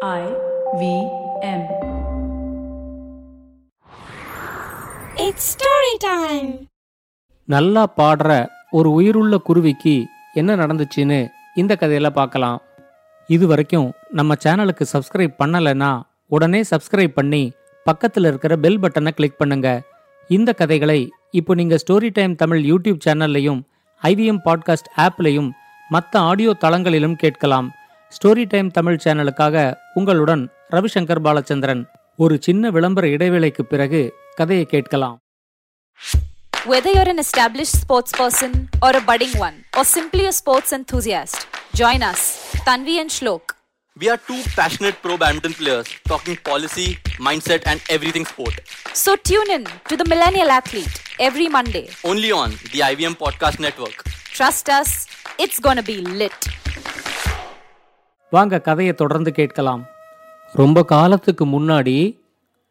I V M. It's story time. நல்லா பாடுற ஒரு உயிருள்ள குருவிக்கு என்ன நடந்துச்சுன்னு இந்த கதையில பார்க்கலாம் இது வரைக்கும் நம்ம சேனலுக்கு சப்ஸ்கிரைப் பண்ணலைன்னா உடனே சப்ஸ்கிரைப் பண்ணி பக்கத்தில் இருக்கிற பெல் பட்டனை கிளிக் பண்ணுங்க இந்த கதைகளை இப்போ நீங்க ஸ்டோரி டைம் தமிழ் யூடியூப் சேனல்லையும் ஐவிஎம் பாட்காஸ்ட் ஆப்லையும் மற்ற ஆடியோ தளங்களிலும் கேட்கலாம் ஸ்டோரி டைம் தமிழ் சேனலுக்காக உங்களுடன் ரவிசங்கர் பாலச்சந்திரன் ஒரு சின்ன விளம்பர இடைவேளைக்கு பிறகு கதையை கேட்கலாம் Whether you're an established sports person or a budding one, or simply a sports enthusiast, join us, Tanvi and Shlok. We are two passionate pro badminton players talking policy, mindset, and everything sport. So tune in to the Millennial Athlete every Monday. Only on the IVM Podcast Network. Trust us, it's gonna be lit. வாங்க கதையை தொடர்ந்து கேட்கலாம். ரொம்ப காலத்துக்கு முன்னாடி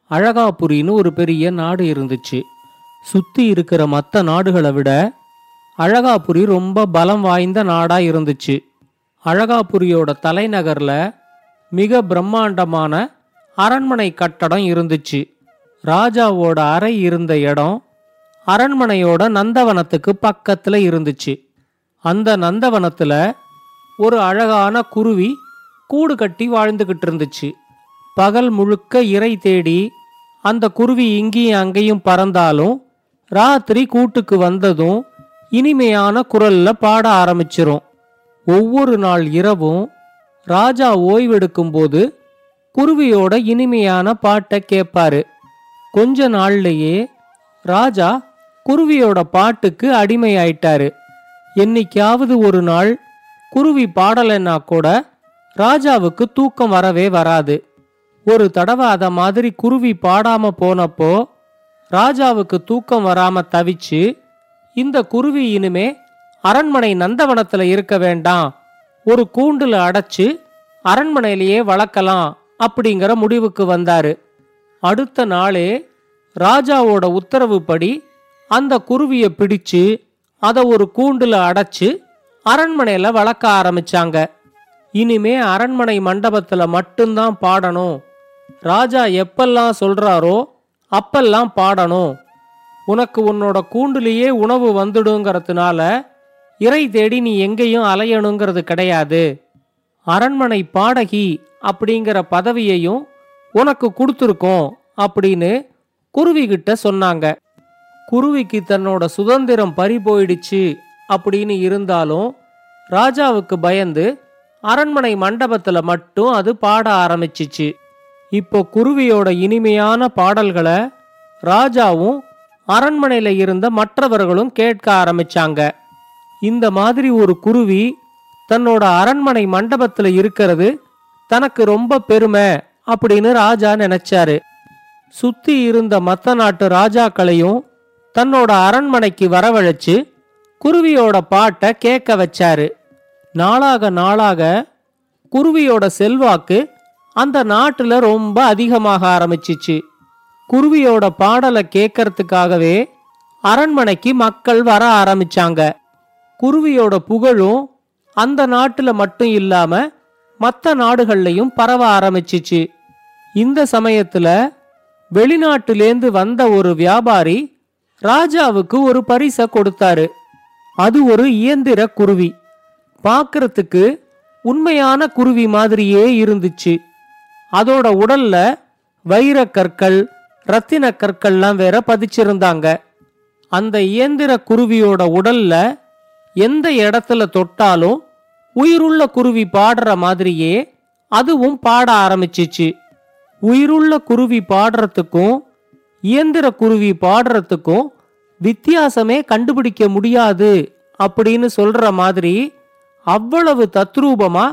அழகாபுரின்னு ஒரு பெரிய நாடு இருந்துச்சு. சுத்தி இருக்கிற மற்ற நாடுகளை விட அழகாபுரி ரொம்ப பலம் வாய்ந்த நாடா இருந்துச்சு. அழகாபுரியோட தலைநகர்ல மிக பிரம்மாண்டமான அரண்மனை கட்டடம் இருந்துச்சு. ராஜாவோட அறை இருந்த இடம் அரண்மனையோட நந்தவனத்துக்கு பக்கத்துல இருந்துச்சு. அந்த நந்தவனத்துல ஒரு அழகான குருவி கூடு கட்டி வாழ்ந்துகிட்டு இருந்துச்சு பகல் முழுக்க இறை தேடி அந்த குருவி இங்கேயும் அங்கேயும் பறந்தாலும் ராத்திரி கூட்டுக்கு வந்ததும் இனிமையான குரல்ல பாட ஆரம்பிச்சிரும். ஒவ்வொரு நாள் இரவும் ராஜா ஓய்வெடுக்கும்போது குருவியோட இனிமையான பாட்டை கேட்பாரு கொஞ்ச நாள்லயே ராஜா குருவியோட பாட்டுக்கு அடிமையாயிட்டாரு. என்னைக்காவது ஒரு நாள் குருவி பாடலைன்னா கூட ராஜாவுக்கு தூக்கம் வரவே வராது. ஒரு தடவை அத மாதிரி குருவி பாடாம போனப்போ ராஜாவுக்கு தூக்கம் வராம தவிச்சு இந்த குருவி இனிமே அரண்மனை நந்தவனத்துல இருக்க வேண்டாம். ஒரு கூண்டுல அடைச்சு அரண்மனையிலேயே வளர்க்கலாம் அப்படிங்கிற முடிவுக்கு வந்தாரு. அடுத்த நாளே ராஜாவோட உத்தரவுப்படி அந்த குருவியை பிடிச்சு அதை ஒரு கூண்டுல அடைச்சு அரண்மனையில வளர்க்க ஆரம்பிச்சாங்க. இனிமே அரண்மனை மண்டபத்துல மட்டும்தான் பாடணும். ராஜா எப்பெல்லாம் சொல்றாரோ அப்பெல்லாம் பாடணும். உனக்கு உன்னோட கூண்டுலேயே உணவு வந்துடுங்கிறதுனால இறை தேடி நீ எங்கேயும் அலையணுங்கிறது கிடையாது. அரண்மனை பாடகி அப்படிங்கிற பதவியையும் உனக்கு கொடுத்துருக்கோம் அப்படின்னு குருவிகிட்ட சொன்னாங்க. குருவிக்கு தன்னோட சுதந்திரம் பறி போயிடுச்சு அப்படின்னு இருந்தாலும் ராஜாவுக்கு பயந்து அரண்மனை மண்டபத்துல மட்டும் அது பாட ஆரம்பிச்சிச்சு. இப்போ குருவியோட இனிமையான பாடல்களை ராஜாவும் அரண்மனையில இருந்த மற்றவர்களும் கேட்க ஆரம்பிச்சாங்க. இந்த மாதிரி ஒரு குருவி தன்னோட அரண்மனை மண்டபத்துல இருக்கிறது தனக்கு ரொம்ப பெருமை அப்படின்னு ராஜா நினைச்சாரு. சுத்தி இருந்த மத்த நாட்டு ராஜாக்களையும் தன்னோட அரண்மனைக்கு வரவழைச்சு குருவியோட பாட்டை கேட்க வச்சாரு. நாளாக நாளாக குருவியோட செல்வாக்கு அந்த நாட்டுல ரொம்ப அதிகமாக ஆரம்பிச்சிச்சு. குருவியோட பாடலை கேட்கறதுக்காகவே அரண்மனைக்கு மக்கள் வர ஆரம்பிச்சாங்க. குருவியோட புகழும் அந்த நாட்டுல மட்டும் இல்லாம மற்ற நாடுகள்லையும் பரவ ஆரம்பிச்சிச்சு. இந்த சமயத்துல வெளிநாட்டிலேந்து வந்த ஒரு வியாபாரி ராஜாவுக்கு ஒரு பரிசை கொடுத்தாரு. அது ஒரு இயந்திர குருவி. பார்க்கறதுக்கு உண்மையான குருவி மாதிரியே இருந்துச்சு. அதோட உடல்ல வைரக் கற்கள் ரத்தின கற்கள்லாம் வேற பதிச்சிருந்தாங்க. அந்த இயந்திர குருவியோட உடல்ல எந்த இடத்துல தொட்டாலும் உயிருள்ள குருவி பாடுற மாதிரியே அதுவும் பாட ஆரம்பிச்சிச்சு. உயிருள்ள குருவி பாடுறதுக்கும் இயந்திர குருவி பாடுறதுக்கும் வித்தியாசமே கண்டுபிடிக்க முடியாது அப்படின்னு சொல்ற மாதிரி அவ்வளவு தத்ரூபமா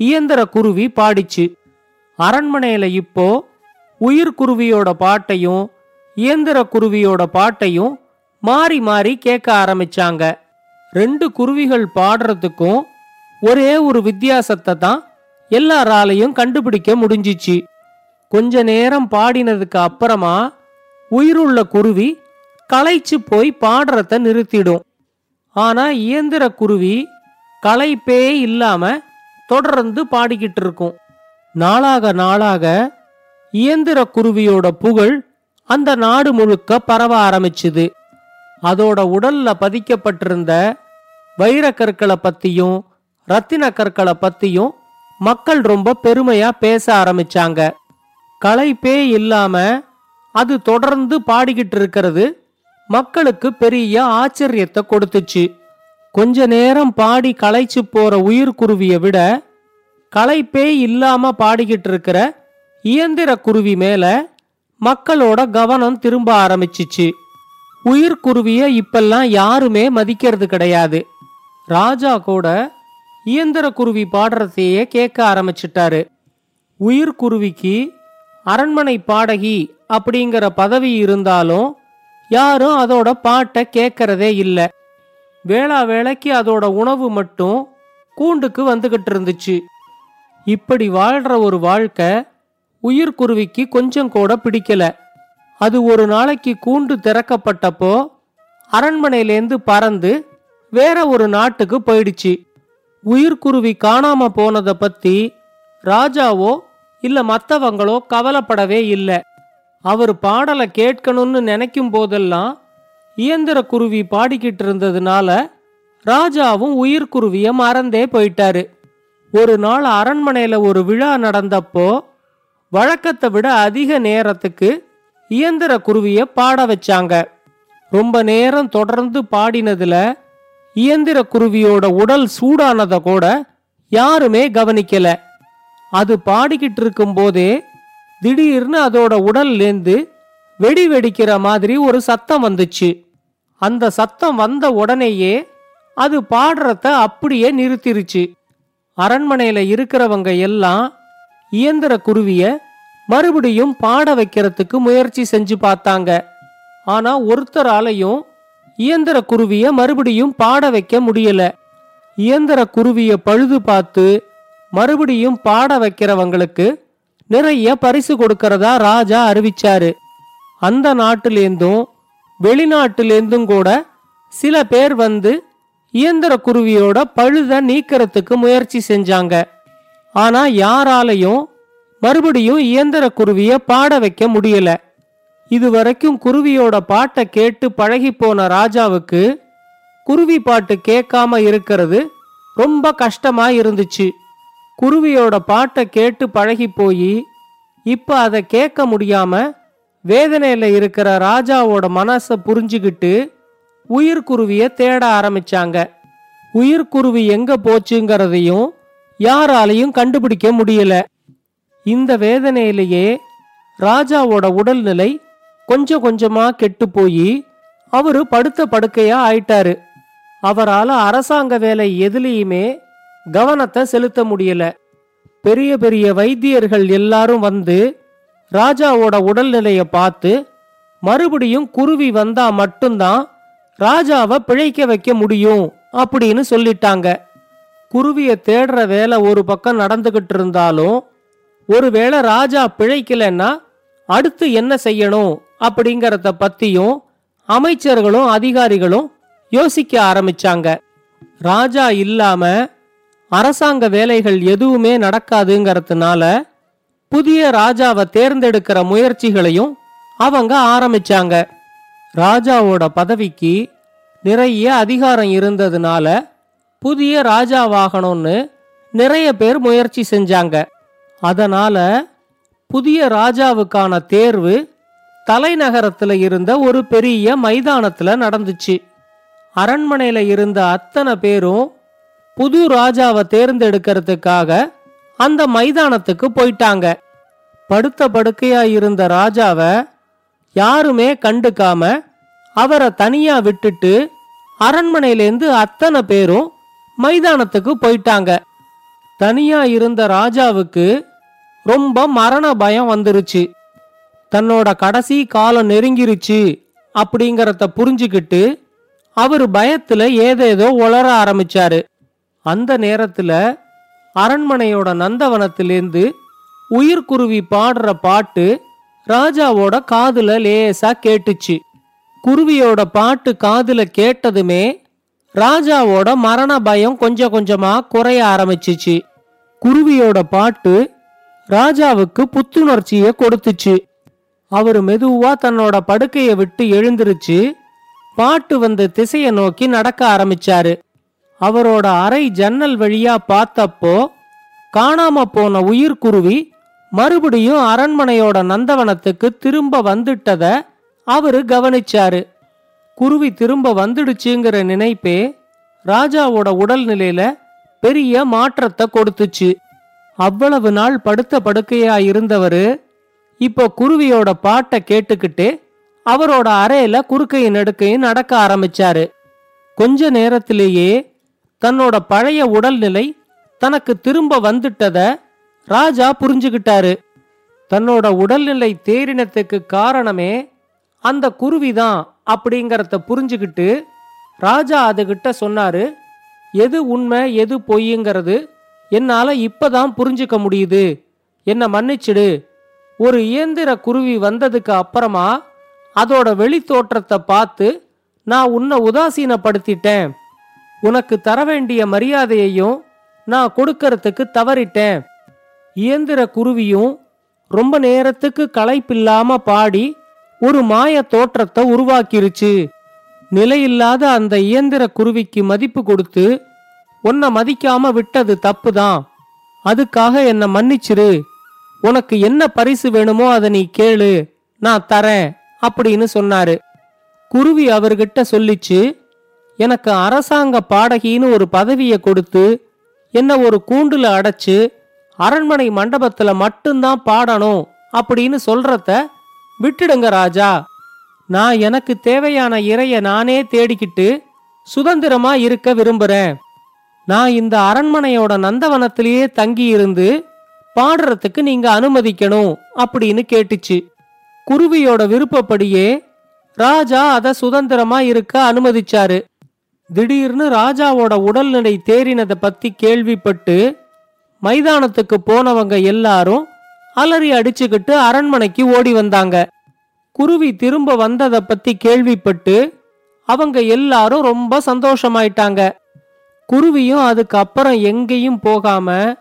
இயந்திர குருவி பாடிச்சு. அரண்மனையில இப்போ உயிர் குருவியோட பாட்டையும் இயந்திர குருவியோட பாட்டையும் மாறி மாறி கேட்க ஆரம்பிச்சாங்க. ரெண்டு குருவிகள் பாடுறதுக்கும் ஒரே ஒரு வித்தியாசத்தை தான் எல்லாராலையும் கண்டுபிடிக்க முடிஞ்சிச்சு. கொஞ்ச நேரம் பாடினதுக்கு அப்புறமா உயிருள்ள குருவி களைச்சு போய் பாடுறத நிறுத்திடும். ஆனா இயந்திர குருவி களைப்பே இல்லாம தொடர்ந்து பாடிக்கிட்டு இருக்கும் நாளாக நாளாக இயந்திர குருவியோட புகழ் அந்த நாடு முழுக்க பரவ ஆரம்பிச்சுது. அதோட உடல்ல பதிக்கப்பட்டிருந்த வைரக்கற்களை பத்தியும் ரத்தின கற்களை பத்தியும் மக்கள் ரொம்ப பெருமையா பேச ஆரம்பிச்சாங்க. களைப்பே இல்லாம அது தொடர்ந்து பாடிக்கிட்டு இருக்கிறது மக்களுக்கு பெரிய ஆச்சரியத்தை கொடுத்துச்சு. கொஞ்ச நேரம் பாடி களைச்சு போற உயிர்குருவிய விட களைப்பே இல்லாம பாடிக்கிட்டு இருக்கிற இயந்திர குருவி மேல மக்களோட கவனம் திரும்ப ஆரம்பிச்சிச்சு. உயிர்குருவிய இப்பெல்லாம் யாருமே மதிக்கிறது கிடையாது. ராஜா கூட இயந்திர குருவி பாடுறதையே கேட்க ஆரம்பிச்சிட்டாரு. உயிர்குருவிக்கு அரண்மனை பாடகி அப்படிங்கிற பதவி இருந்தாலும் யாரும் அதோட பாட்டை கேட்கறதே இல்லை. வேளா வேளைக்கு அதோட உணவு மட்டும் கூண்டுக்கு வந்துகிட்டு இருந்துச்சு. இப்படி வாழ்ற ஒரு வாழ்க்கை உயிர்குருவிக்கு கொஞ்சம் கூட பிடிக்கல. அது ஒரு நாளைக்கு கூண்டு திறக்கப்பட்டப்போ அரண்மனையிலேருந்து பறந்து வேற ஒரு நாட்டுக்கு போயிடுச்சு. உயிர்குருவி காணாம போனதை பத்தி ராஜாவோ இல்ல மத்தவங்களோ கவலைப்படவே இல்லை. அவர் பாடலை கேட்கணும்னு நினைக்கும் போதெல்லாம் இயந்திர குருவி பாடிக்கிட்டு இருந்ததுனால ராஜாவும் உயிர்குருவிய மறந்தே போயிட்டாரு. ஒரு நாள் அரண்மனையில ஒரு விழா நடந்தப்போ வழக்கத்தை விட அதிக நேரத்துக்கு இயந்திர குருவிய பாட வச்சாங்க. ரொம்ப நேரம் தொடர்ந்து பாடினதுல இயந்திர குருவியோட உடல் சூடானதை கூட யாருமே கவனிக்கல. அது பாடிக்கிட்டு இருக்கும் போதே திடீர்னு அதோட உடல்லேந்து வெடி வெடிக்கிற மாதிரி ஒரு சத்தம் வந்துச்சு. அந்த சத்தம் வந்த உடனேயே அது பாடுறத அப்படியே நிறுத்திருச்சு. அரண்மனையில இருக்கிறவங்க எல்லாம் இயந்திர குருவிய மறுபடியும் பாட வைக்கிறதுக்கு முயற்சி செஞ்சு பார்த்தாங்க. ஆனா ஒருத்தராலையும் இயந்திர குருவிய மறுபடியும் பாட வைக்க முடியல. இயந்திர குருவிய பழுது பார்த்து மறுபடியும் பாட வைக்கிறவங்களுக்கு நிறைய பரிசு கொடுக்கறதா ராஜா அறிவிச்சாரு. அந்த நாட்டிலேந்தும் வெளிநாட்டிலேருந்தும் கூட சில பேர் வந்து இயந்திர குருவியோட பழுத நீக்கிறதுக்கு முயற்சி செஞ்சாங்க. ஆனா யாராலையும் மறுபடியும் இயந்திர குருவிய பாட வைக்க முடியல. இதுவரைக்கும் குருவியோட பாட்டை கேட்டு பழகி போன ராஜாவுக்கு குருவி பாட்டு கேட்காம இருக்கிறது ரொம்ப கஷ்டமா இருந்துச்சு. குருவியோட பாட்டை கேட்டு பழகி போய் இப்ப அதை கேட்க முடியாம வேதனையில் இருக்கிற ராஜாவோட மனசை புரிஞ்சுக்கிட்டு உயிர்குருவியை தேட ஆரம்பிச்சாங்க. உயிர்குருவி எங்க போச்சுங்கிறதையும் யாராலையும் கண்டுபிடிக்க முடியல. இந்த வேதனையிலேயே ராஜாவோட உடல்நிலை கொஞ்சம் கொஞ்சமா கெட்டு போய் அவரு படுத்த படுக்கையா ஆயிட்டாரு. அவரால் அரசாங்க வேலை எதுலேயுமே கவனத்தை செலுத்த முடியல. பெரிய பெரிய வைத்தியர்கள் எல்லாரும் வந்து ராஜாவோட உடல்நிலையை பார்த்து மறுபடியும் குருவி வந்தா மட்டும்தான் ராஜாவை பிழைக்க வைக்க முடியும் அப்படின்னு சொல்லிட்டாங்க. குருவியை தேடுற வேலை ஒரு பக்கம் நடந்துகிட்டு இருந்தாலும் ஒருவேளை ராஜா பிழைக்கலன்னா அடுத்து என்ன செய்யணும் அப்படிங்கறத பத்தியும் அமைச்சர்களும் அதிகாரிகளும் யோசிக்க ஆரம்பிச்சாங்க. ராஜா இல்லாம அரசாங்க வேலைகள் எதுவுமே நடக்காதுங்கிறதுனால புதிய ராஜாவை தேர்ந்தெடுக்கிற முயற்சிகளையும் அவங்க ஆரம்பிச்சாங்க. ராஜாவோட பதவிக்கு நிறைய அதிகாரம் இருந்ததுனால புதிய ராஜாவாகணும்னு நிறைய பேர் முயற்சி செஞ்சாங்க. அதனால புதிய ராஜாவுக்கான தேர்வு தலைநகரத்துல இருந்த ஒரு பெரிய மைதானத்துல நடந்துச்சு. அரண்மனையில இருந்த அத்தனை பேரும் புது ராஜாவை தேர்ந்தெடுக்கிறதுக்காக அந்த மைதானத்துக்கு போயிட்டாங்க. படுத்த படுக்கையா இருந்த ராஜாவை யாருமே கண்டுக்காம அவரை தனியா விட்டுட்டு அரண்மனையிலேருந்து அத்தனை பேரும் மைதானத்துக்கு போயிட்டாங்க. தனியா இருந்த ராஜாவுக்கு ரொம்ப மரண பயம் வந்துருச்சு. தன்னோட கடைசி காலம் நெருங்கிருச்சு அப்படிங்கறத புரிஞ்சுக்கிட்டு அவர் பயத்துல ஏதேதோ உளர ஆரம்பிச்சாரு. அந்த நேரத்துல அரண்மனையோட நந்தவனத்திலேந்து உயிர்குருவி பாடுற பாட்டு ராஜாவோட காதுல லேசா கேட்டுச்சு. குருவியோட பாட்டு காதுல கேட்டதுமே ராஜாவோட மரண பயம் கொஞ்சம் கொஞ்சமா குறைய ஆரம்பிச்சிச்சு. குருவியோட பாட்டு ராஜாவுக்கு புத்துணர்ச்சிய கொடுத்துச்சு. அவர் மெதுவா தன்னோட படுக்கையை விட்டு எழுந்திருச்சு பாட்டு வந்த திசையை நோக்கி நடக்க ஆரம்பிச்சாரு. அவரோட அறை ஜன்னல் வழியா பார்த்தப்போ காணாம போன உயிர்க்குருவி மறுபடியும் அரண்மனையோட நந்தவனத்துக்கு திரும்ப வந்துட்டத அவரு கவனிச்சாரு. குருவி திரும்ப வந்துடுச்சுங்கிற நினைப்பே ராஜாவோட உடல்நிலையில பெரிய மாற்றத்தை கொடுத்துச்சு. அவ்வளவு நாள் படுத்த படுக்கையா இருந்தவரு இப்போ குருவியோட பாட்டை கேட்டுக்கிட்டு அவரோட அறையில குறுக்கையும் நடுக்கையும் நடக்க ஆரம்பிச்சாரு. கொஞ்ச நேரத்திலேயே தன்னோட பழைய உடல்நிலை தனக்கு திரும்ப வந்துட்டத ராஜா புரிஞ்சுகிட்டாரு. தன்னோட உடல்நிலை தேரினத்துக்கு காரணமே அந்த குருவிதான் அப்படிங்கறத புரிஞ்சுக்கிட்டு ராஜா அதுகிட்ட சொன்னாரு எது உண்மை எது பொய்யுங்கிறது என்னால இப்பதான் புரிஞ்சுக்க முடியுது. என்ன மன்னிச்சிடு. ஒரு இயந்திர குருவி வந்ததுக்கு அப்புறமா அதோட வெளித்தோற்றத்தை பார்த்து நான் உன்னை உதாசீனப்படுத்திட்டேன். உனக்கு தர வேண்டிய மரியாதையையும் நான் கொடுக்கறதுக்கு தவறிட்டேன். இயந்திர குருவியும் ரொம்ப நேரத்துக்கு களைப்பில்லாம பாடி ஒரு மாய தோற்றத்தை உருவாக்கிருச்சு. நிலையில்லாத அந்த இயந்திர குருவிக்கு மதிப்பு கொடுத்து உன்னை மதிக்காம விட்டது தப்புதான். அதுக்காக என்னை மன்னிச்சிரு. உனக்கு என்ன பரிசு வேணுமோ அதை நீ கேளு. நான் தரேன் அப்படின்னு சொன்னாரு. குருவி அவர்கிட்ட சொல்லிச்சு எனக்கு அரசாங்க பாடகின்னு ஒரு பதவியை கொடுத்து என்ன ஒரு கூண்டுல அடைச்சு அரண்மனை மண்டபத்துல மட்டும்தான் பாடணும் அப்படின்னு சொல்றத விட்டுடுங்க ராஜா. நான் எனக்கு தேவையான இறைய நானே தேடிக்கிட்டு சுதந்திரமா இருக்க விரும்புறேன். நான் இந்த அரண்மனையோட நந்தவனத்திலேயே தங்கி இருந்து பாடுறதுக்கு நீங்க அனுமதிக்கணும் அப்படின்னு கேட்டுச்சு. குருவியோட விருப்பப்படியே ராஜா அத சுதந்திரமா இருக்க அனுமதிச்சாரு. திடீர்னு ராஜாவோட உடல்நிலை தேறினதை பத்தி கேள்விப்பட்டு மைதானத்துக்கு போனவங்க எல்லாரும் அலறி அடிச்சுக்கிட்டு அரண்மனைக்கு ஓடி வந்தாங்க. குருவி திரும்ப வந்ததை பத்தி கேள்விப்பட்டு அவங்க எல்லாரும் ரொம்ப சந்தோஷமாயிட்டாங்க. குருவியும் அதுக்கு அப்புறம் எங்கேயும் போகாம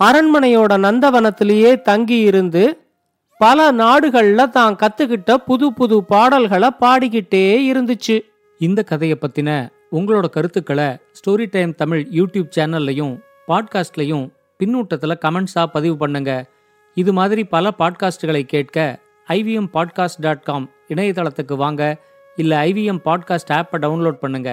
அரண்மனையோட நந்தவனத்திலேயே தங்கி இருந்து பல நாடுகள்ல தான் கத்துக்கிட்ட புது புது பாடல்களை பாடிக்கிட்டே இருந்துச்சு. இந்த கதையை பத்தின உங்களோட கருத்துக்களை ஸ்டோரி டைம் தமிழ் யூடியூப் சேனல்லையும் பாட்காஸ்ட்லையும் பின்னூட்டத்தில் கமெண்ட்ஸாக பதிவு பண்ணுங்க இது மாதிரி பல பாட்காஸ்டுகளை கேட்க ஐவிஎம் பாட்காஸ்ட் டாட் காம் இணையதளத்துக்கு வாங்க இல்லை ஐவிஎம் பாட்காஸ்ட் ஆப்பை டவுன்லோட் பண்ணுங்க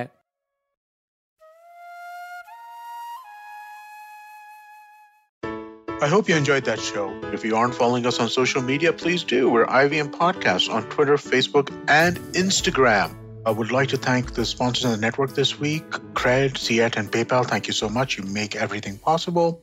I hope you enjoyed that show. If you aren't following us on social media, please do. We're IVM Podcasts on Twitter, Facebook, and Instagram. I would like to thank the sponsors of the network this week Cred, Ciet, and PayPal. Thank you so much. You make everything possible.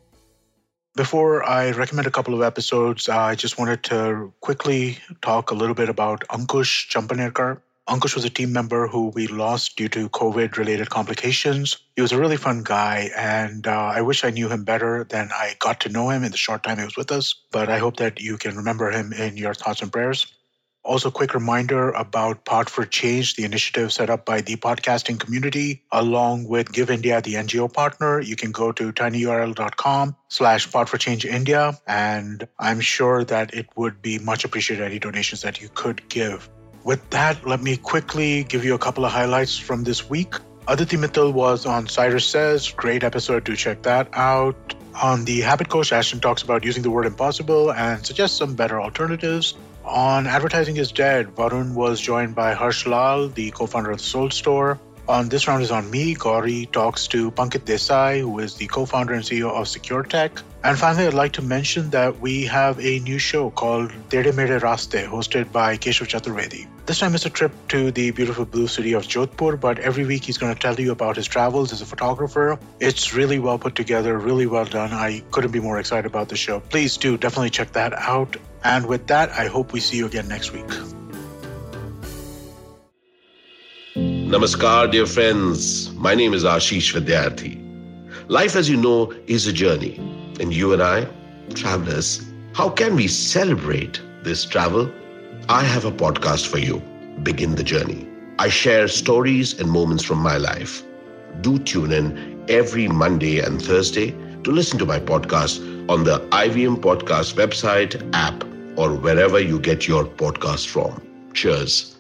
Before I recommend a couple of episodes, I just wanted to quickly talk a little bit about Ankush Champanerkar. Ankush was a team member who we lost due to COVID related complications. He was a really fun guy, and uh, I wish I knew him better than I got to know him in the short time he was with us. But I hope that you can remember him in your thoughts and prayers. Also, quick reminder about Pod for Change, the initiative set up by the podcasting community, along with Give India, the NGO partner. You can go to tinyurl.com slash for Change India, and I'm sure that it would be much appreciated any donations that you could give. With that, let me quickly give you a couple of highlights from this week. Aditi Mittal was on Cyrus Says. Great episode. Do check that out. On the Habit Coach, Ashton talks about using the word impossible and suggests some better alternatives. On Advertising is Dead, Varun was joined by Harsh Lal, the co founder of the Soul Store. On This Round is on Me, Gauri talks to Pankit Desai, who is the co founder and CEO of Secure Tech. And finally, I'd like to mention that we have a new show called Tere Mere Raste, hosted by Keshav Chaturvedi. This time it's a trip to the beautiful blue city of Jodhpur, but every week he's going to tell you about his travels as a photographer. It's really well put together, really well done. I couldn't be more excited about the show. Please do definitely check that out. And with that, I hope we see you again next week. Namaskar, dear friends. My name is Ashish Vidyarthi. Life, as you know, is a journey. And you and I, travelers, how can we celebrate this travel? I have a podcast for you Begin the Journey. I share stories and moments from my life. Do tune in every Monday and Thursday to listen to my podcast on the IVM Podcast website, app, or wherever you get your podcast from. Cheers.